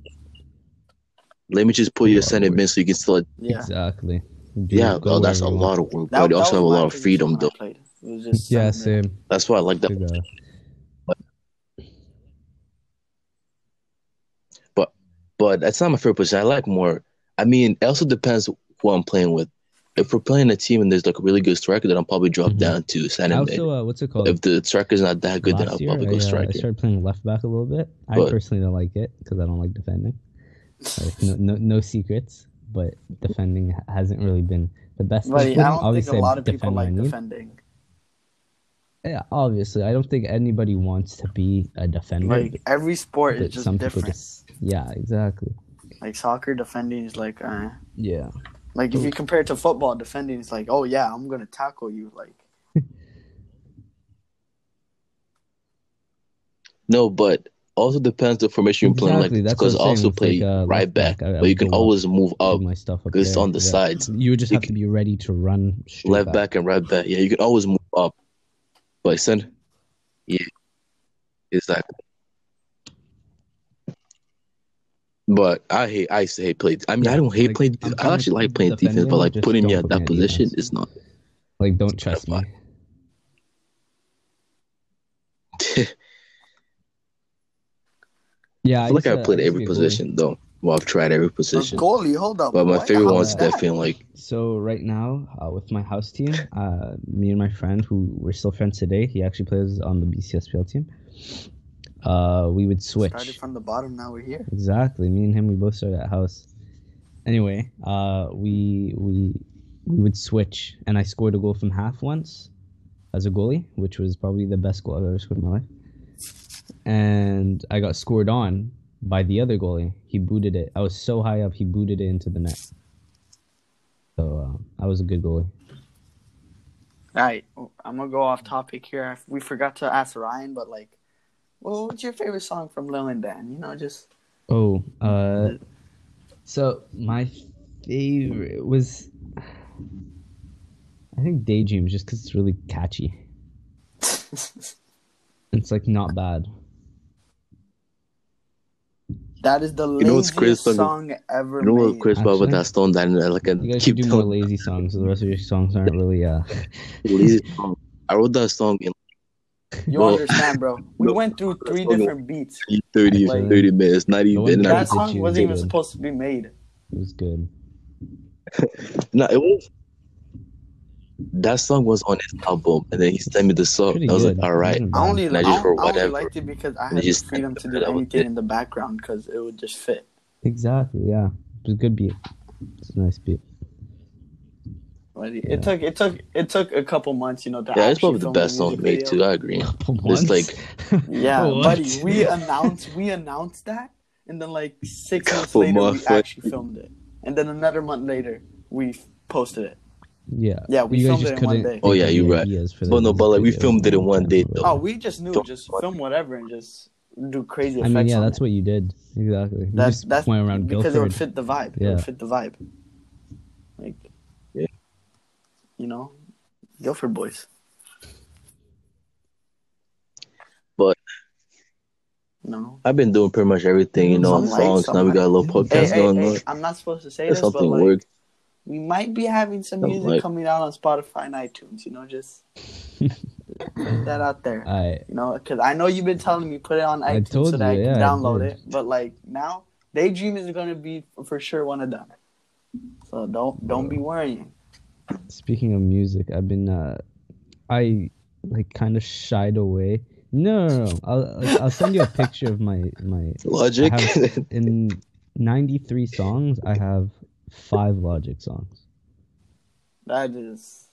Let me just put you lot as center work. mid so you can still." Yeah. Exactly. Do- Yeah, go oh, that's a lot of work, That, but you also have a lot of freedom, though. played. It was just Yeah, center mid. same. That's why I like that. Good, uh, But that's not my favorite position. I like more. I mean, it also depends who I'm playing with. If we're playing a team and there's like a really good striker, then I'll probably drop Mhm. down to center also, uh, what's it called? If the striker's not that good, then I'll Last year, probably I, go uh, I striker. started playing left back a little bit. I But- personally don't like it because I don't like defending. Like, no, no, no secrets, but defending hasn't really been the best. Buddy, I don't think obviously a I lot of people defend my like need. defending. Yeah, obviously, I don't think anybody wants to be a defender. Like every sport is just different. just, yeah, exactly. Like soccer defending is like, uh, Yeah, like if you compare it to football, defending is like, oh yeah, I'm gonna tackle you. Like, No, but also depends the formation you're playing. Exactly, Like that's because I'm also play like, uh, right left back, back, I- I but you can go up, always move up. My stuff up because it's on the yeah. sides. You would just You have to be ready to run straight left back and right back. Yeah, you can always move up. But yeah, exactly. But I hate. I used to hate play. I mean, I don't hate like, playing. I'm I actually like playing defense, but like putting me at that position defense. is not. Like, don't trust me. Yeah, I feel like I played every be a goalie. position though. Well, I've tried every a position, goalie, hold up. but my what? favorite one's definitely like So right now, uh, with my house team, uh, me and my friend, who we're still friends today, he actually plays on the BCSPL team. Uh, we would switch. Started from the bottom, now we're here. Exactly. Me and him, we both started at house. Anyway, uh, we we we would switch, and I scored a goal from half once as a goalie, which was probably the best goal I've ever scored in my life. And I got scored on by the other goalie. He booted it. I was so high up, he booted it into the net. So uh, I was a good goalie. All right, I'm gonna go off topic here. We forgot to ask Ryan, but like, well, what's your favorite song from Lil and Dan? You know, just Oh, uh, so my favorite was, I think Daydreams, just because it's really catchy. It's like not bad. That is the You know what's laziest crazy, song ever you know what made. Chris Bob with Actually, that stone that and like You guys keep should do more lazy songs. So the rest of your songs aren't really. Uh, lazy song. I wrote that song in You Bro. understand, bro? We No. went through three different beats. 30, Like- 30 minutes, not even. one That song wasn't even supposed to be made. it was good. No, it was. That song was on his album, and then he sent me the song. Pretty I was good. like, all right. I only, And I I, just I only liked it because I had he the freedom to do anything it. in the background because it would just fit. Exactly. Yeah, it was a good beat. It's a nice beat. But it Yeah. took it took it took a couple months, you know, to Yeah, it's probably the best song music made video. too. I agree. It's like- Yeah, buddy, we announced we announced that, and then like six months Couple later, we actually filmed it, and then another month later, we posted it. Yeah. Yeah, we you guys filmed just it in one couldn't day. Oh, yeah, you're right. ideas But no, but, like, we filmed it in one day, though. Oh, we just knew, Don't- just film whatever and just do crazy I effects. mean, yeah, on that's it. what you did. Exactly. You that's just that's went around because it would fit the vibe. Yeah. It Yeah. would fit the vibe. Like, Yeah. you know, Guildford boys. But no. I've been doing pretty much everything, you know, Some songs. some Now we got a little podcast hey, going hey, on. I'm not supposed to say If this, but something like, works. We might be having some Some music like- coming out on Spotify and iTunes. You know, just put that out there. I You know, because I know you've been telling me put it on I iTunes told so that you, I can yeah, download did. it. But like now, Daydream is gonna be for sure one of them. So don't don't be worrying. speaking of music, I've been uh, I like kind of shied away. No, no, no. I'll like, I'll send you a picture of my my Logic. In 93 songs. I have five Logic songs. That is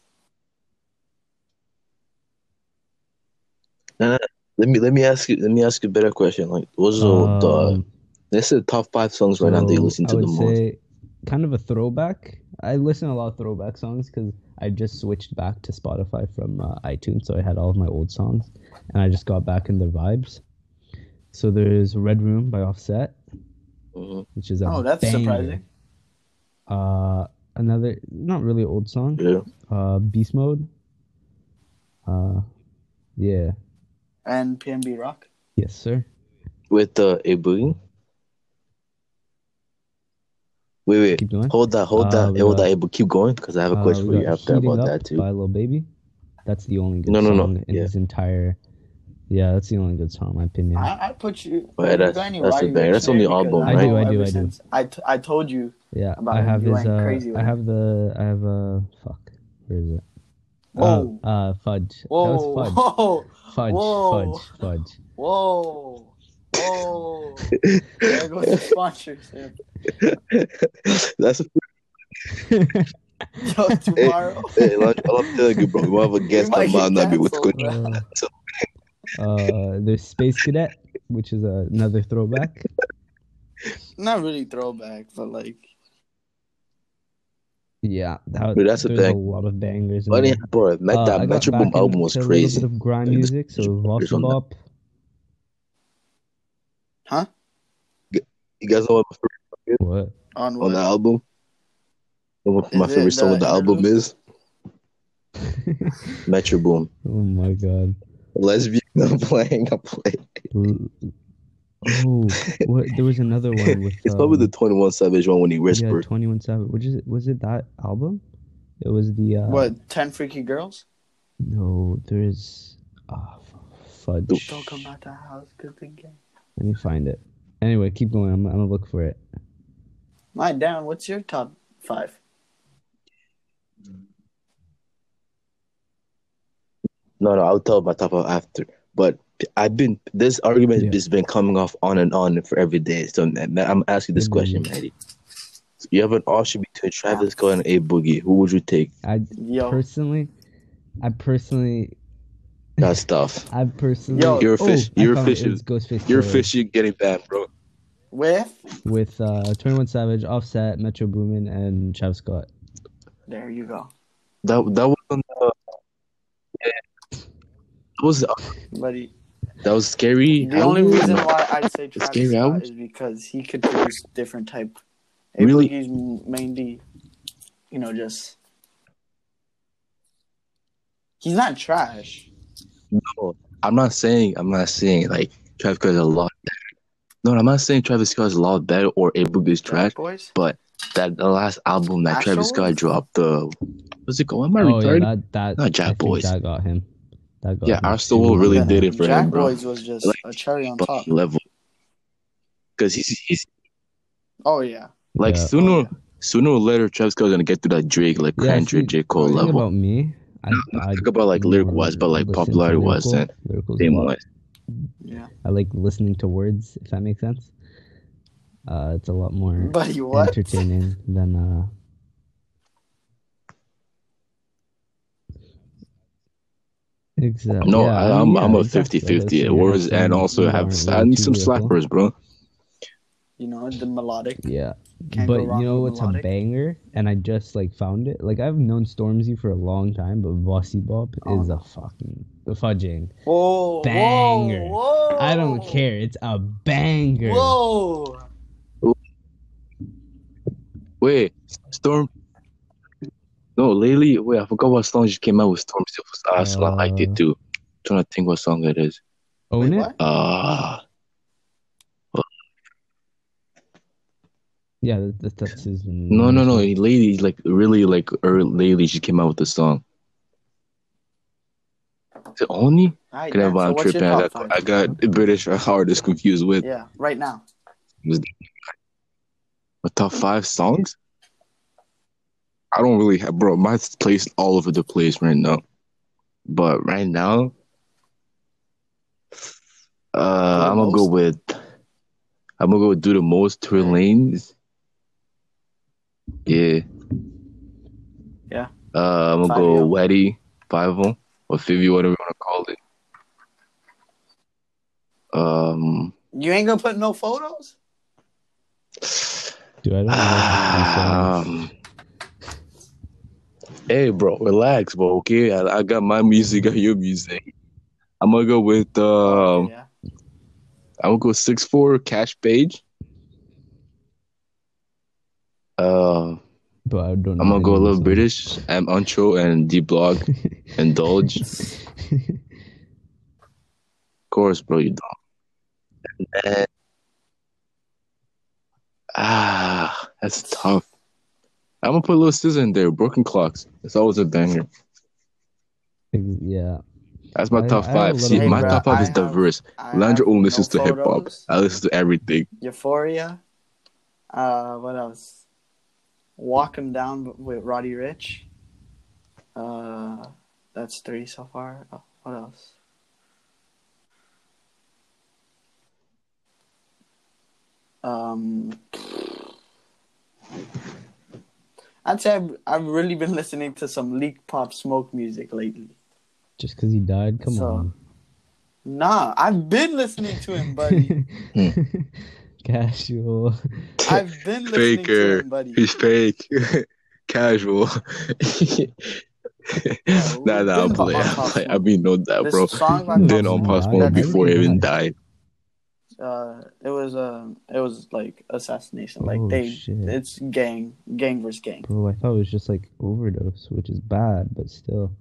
let me let me ask you let me ask you a better question. Like, what's the the Um, let's say the top five songs right now that you so listen I to the would most? kind of a throwback. I listen to a lot of throwback songs because I just switched back to Spotify from uh, iTunes, so I had all of my old songs, and I just got back in the vibes. So there's Red Room by Offset, Mhm. which is a oh, that's banger. surprising. Uh, another not really old song. Yeah. Uh, Beast Mode. Uh, yeah, And PNB Rock. yes, sir. With uh, a boogie. Wait, wait. Keep going. Hold that, hold Uh, that, we hold got- that. But keep going because I have a Uh, question we for you after about Up that too. by Lil Baby. That's the only good No, no, no. in Yeah. his entire. Yeah, that's the only good song, in my opinion. I, I put you. Yeah, you that's- got any that's the Roddy banger. Ricch That's on the there? Because album, I right? do, know I do, ever I do. since I, t- I told you. Yeah, about I him. have You his. went Uh, crazy with I him. have the. I have a. Fuck. Where is it? Whoa. Uh, uh fudge. Whoa. That was fudge. Whoa. Fudge. Whoa. Fudge. Fudge. Whoa. Whoa. there goes the sponsorship. That's a Yo, tomorrow. hey, like, I'm telling you, bro. We will have a guest might that might get not be what's canceled, going on. Uh, there's Space Cadet, which is uh, another throwback. Not really throwback, but like. Yeah, that, Dude, that's the thing. a lot of bangers. in But there. bro, Met, Uh, that Metro Boom album was into crazy. A little bit of grime Like, music, so there's Voxy on that. Huh? You guys know what my favorite What? On on the album? You my Is it favorite song the on the album is Metro Boom. oh my god. Lesbian. I'm playing. I'm playing. Oh, what? There was another one with. It's probably the um, 21 Savage one when he yeah, whispered. Twenty One Savage. Which is it? Was it that album? It was the. Uh, What? Ten freaky girls? No, there is. Ah, fudge. Don't come out the house because the. Let me find it. Anyway, keep going. I'm, I'm gonna look for it. My down. What's your top five? No, no, I'll tell my top of after. But I've been this argument Yeah. has been coming off on and on for every day. So Ma- I'm asking this Mhm. question, Maddie. You have an option between Travis Scott and A Boogie. Who would you take? I Yo. personally, I personally, That stuff. I personally. Yo. You're a fish. I You're a fish. Ghostface. You're a fish. You're getting banned, bro. With? with uh, Twenty One Savage, Offset, Metro Boomin, and Travis Scott. There you go. That that was on the. Yeah. That was uh, Buddy. that was scary. The only reason why I'd say It's Travis scary Scott albums? is because he could produce different type. A Really? he's mainly, you know, just he's not trash. No, I'm not saying I'm not saying like Travis Scott is a lot better. No, I'm not saying Travis Scott is a lot better or A Boogie is trash. Trash boys. That the last album that Travis Astro Scott dropped, the what's it called? Am I Oh yeah, that that Not Jack I Boys. That got him. That got Yeah, him. Arsenal really Yeah, did it for Jack him, bro. Boys was just Like, a cherry on top. Level. Because he's he's Oh yeah. like Yeah. sooner Oh, yeah. sooner or later Travis Scott's gonna get to that Drake like Yeah, Kendrick, J Cole the thing level. about me, I, I Talk about like lyric wise, but like popularity wise lyrical- and lyricals a fame lot. wise. Yeah. I like listening to words, if that makes sense. Uh, it's a lot more Buddy, what? entertaining than uh. Exactly. No, yeah, I, I I'm mean, I'm a exactly. 50 Like, 50 so words some and also have I need some slappers, bro. You know the melodic. Yeah. Can't but you know with what's melodic. a banger? And I just like found it. Like I've known Stormzy for a long time, but Vossi Bop Oh. is a fucking the fudging. Whoa, Banger. Whoa, whoa. I don't care. It's a banger. Whoa. Wait, Storm. No, lately, wait, I forgot what song just came out with Storm. I still like Uh, it too. trying to think what song it is. Own Wait, it. what? Ah, Yeah, that, that, that's his. no, no, no. Lady, like really, like early lately, she came out with the song. Is it only? All right, Can I Dan, buy so a trip? your And I got, five? I got British artist confused with Yeah, right now. the top five songs. I don't really have, bro. My place all over the place right now, but right now, uh, I'm gonna go with. I'm gonna go do the most Tory Lanez. Yeah. Yeah. Uh, I'm gonna Five go Yo. Weddy, Five O, or Fivy, whatever you wanna call it. Um, You ain't gonna put no photos? Dude, I don't know. um, hey, bro, relax, bro. Okay, I, I got my music, got your music. I'm gonna go with um, yeah. I'm gonna go six four cash page. Uh, But I don't. know I'm gonna go a little songs. British. I'm Uncho and D Blog, Indulge. Of course, bro, you don't. And then, ah, that's tough. I'm gonna put a little SZA in there. Broken clocks. It's always a banger. yeah. That's my I- top I five. See, bit my of- top five I is have- diverse. Have only listens no to hip hop. I listen to everything. Euphoria. Uh, what else? Walk 'em down with Roddy Ricch. Uh, that's three so far. Oh, what else? Um, I'd say I've, I've really been listening to some leak pop smoke music lately. Just because he died, come So, on. Nah, I've been listening to him, buddy. Casual. I've been listening to Faker. him, buddy. He's fake. Casual. nah, nah, I'm Been playing. I'm Pop playing. I Smoke. mean, know that, This bro. song by Been Pop on Smoke, Post Smoke. Before he even died. Uh it was uh it was like assassination like Oh, they shit. it's gang gang versus gang Bro, I thought it was just like overdose, which is bad, but still.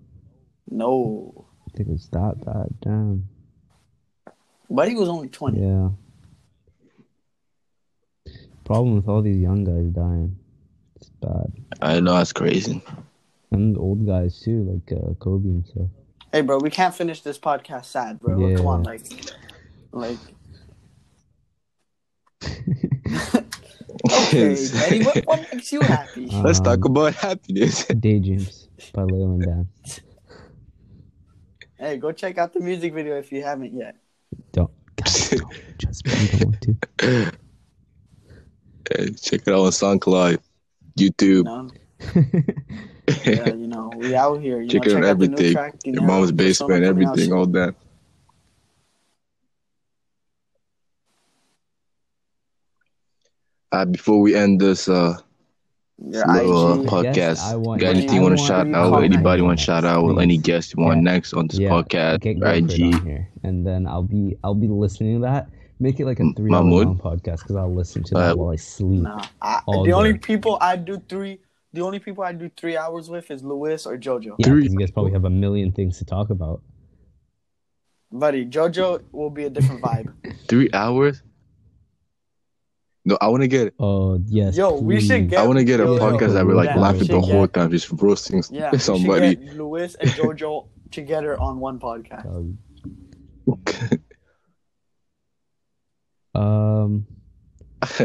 no I think it's that bad. Damn. but he was only 20 Yeah. Problem with all these young guys dying. It's bad. I know that's crazy. And old guys too, like uh, Kobe and stuff. hey bro we can't finish this podcast sad bro Yeah. come on like like okay Benny, what, what makes you happy Uh, Let's talk Um, about happiness. Daydreams by Leo and Dan. hey go check out the music video if you haven't yet Don't, guys, don't. Just you don't want to. Hey, Check it out on SoundCloud, YouTube. you know yeah, you know we out here you Check know it check out out the new everything. track Your Dinero, mom's basement, everything, soon. all that. Uh, before we end this uh, your little uh, podcast, Yes, I want- got Benny, anything I you want to shout out? comment. Anybody want to shout out? With Please. any guest you want Yeah. next on this yeah, podcast? get or IG. here, and then I'll be I'll be listening to that. Make it like a three hour Mahmoud? long podcast because I'll listen to that Uh, while I sleep. Nah, I, all the only people I do three, the only people I do three hours with is Lewis or JoJo. Yeah, Three- you guys probably have a million things to talk about. Buddy, JoJo will be a different vibe. Three hours? No, I want to get. Oh yes. Yo, we should get- I want to get a Yo, yo, podcast that we're like yeah, we laughing the whole get- time, just roasting Yeah, we should somebody. get Lewis and JoJo together on one podcast. Um,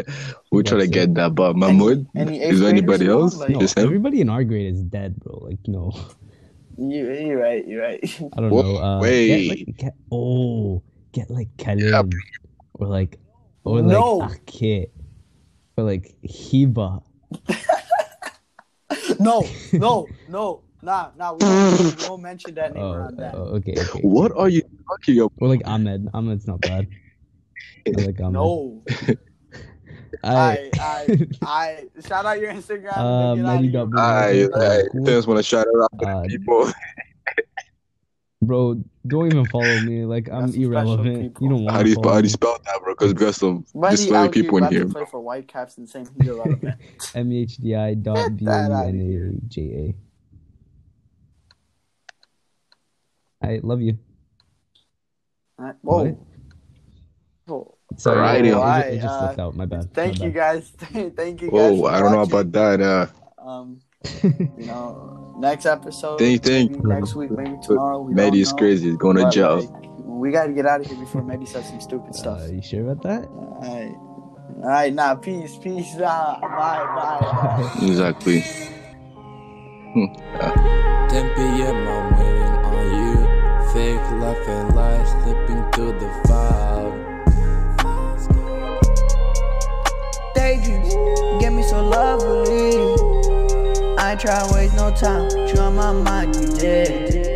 we try to That's get that, but Mahmoud, any is there anybody else? Like- no, Just him? everybody in our grade is dead, bro. Like no, You, you're right. You're right. I don't Whoa, know. Uh, wait. Get, like, get, oh, get like Kalim Yeah. or like or like No. Ake or like Hiba. no, no, no, nah, nah. We don't, we won't mention that name Oh, around that. oh, okay, okay. What are you talking about? Or like Ahmed. Ahmed's not bad. I like Ahmed. No, I, I, I, I. Shout out your Instagram. Uh, and get man, you of got here. I, Uh, I just want to shout out to Uh, people. bro, don't even follow me. Like I'm That's irrelevant. You don't want How do you, follow how do you spell that, bro? Because we got some Buddy disloyal people in here. to play for Whitecaps and saying he's irrelevant. M E H D I dot Get B that U outta N A J A. I love you. Alright, Whoa. What? Whoa. Sorry, Alrighty. it, it, Alright, just uh, slipped out. My bad. Thank my you bad. guys. Thank you guys. Whoa, for I don't know about that. Uh, Um, you know, next episode. Think, think. next week, maybe tomorrow. We Maddie is crazy. He's going to But, jail. like, we gotta get out of here before Maddie says some stupid stuff. Uh, you sure about that? Alright. Alright, nah, peace, peace, nah, bye, bye, bye. Exactly. 10 p.m. I'm waiting on you. Fake life and lies slipping through the fog. Daydreams get me so lovely. Try waste no time. You on my mind, you dead.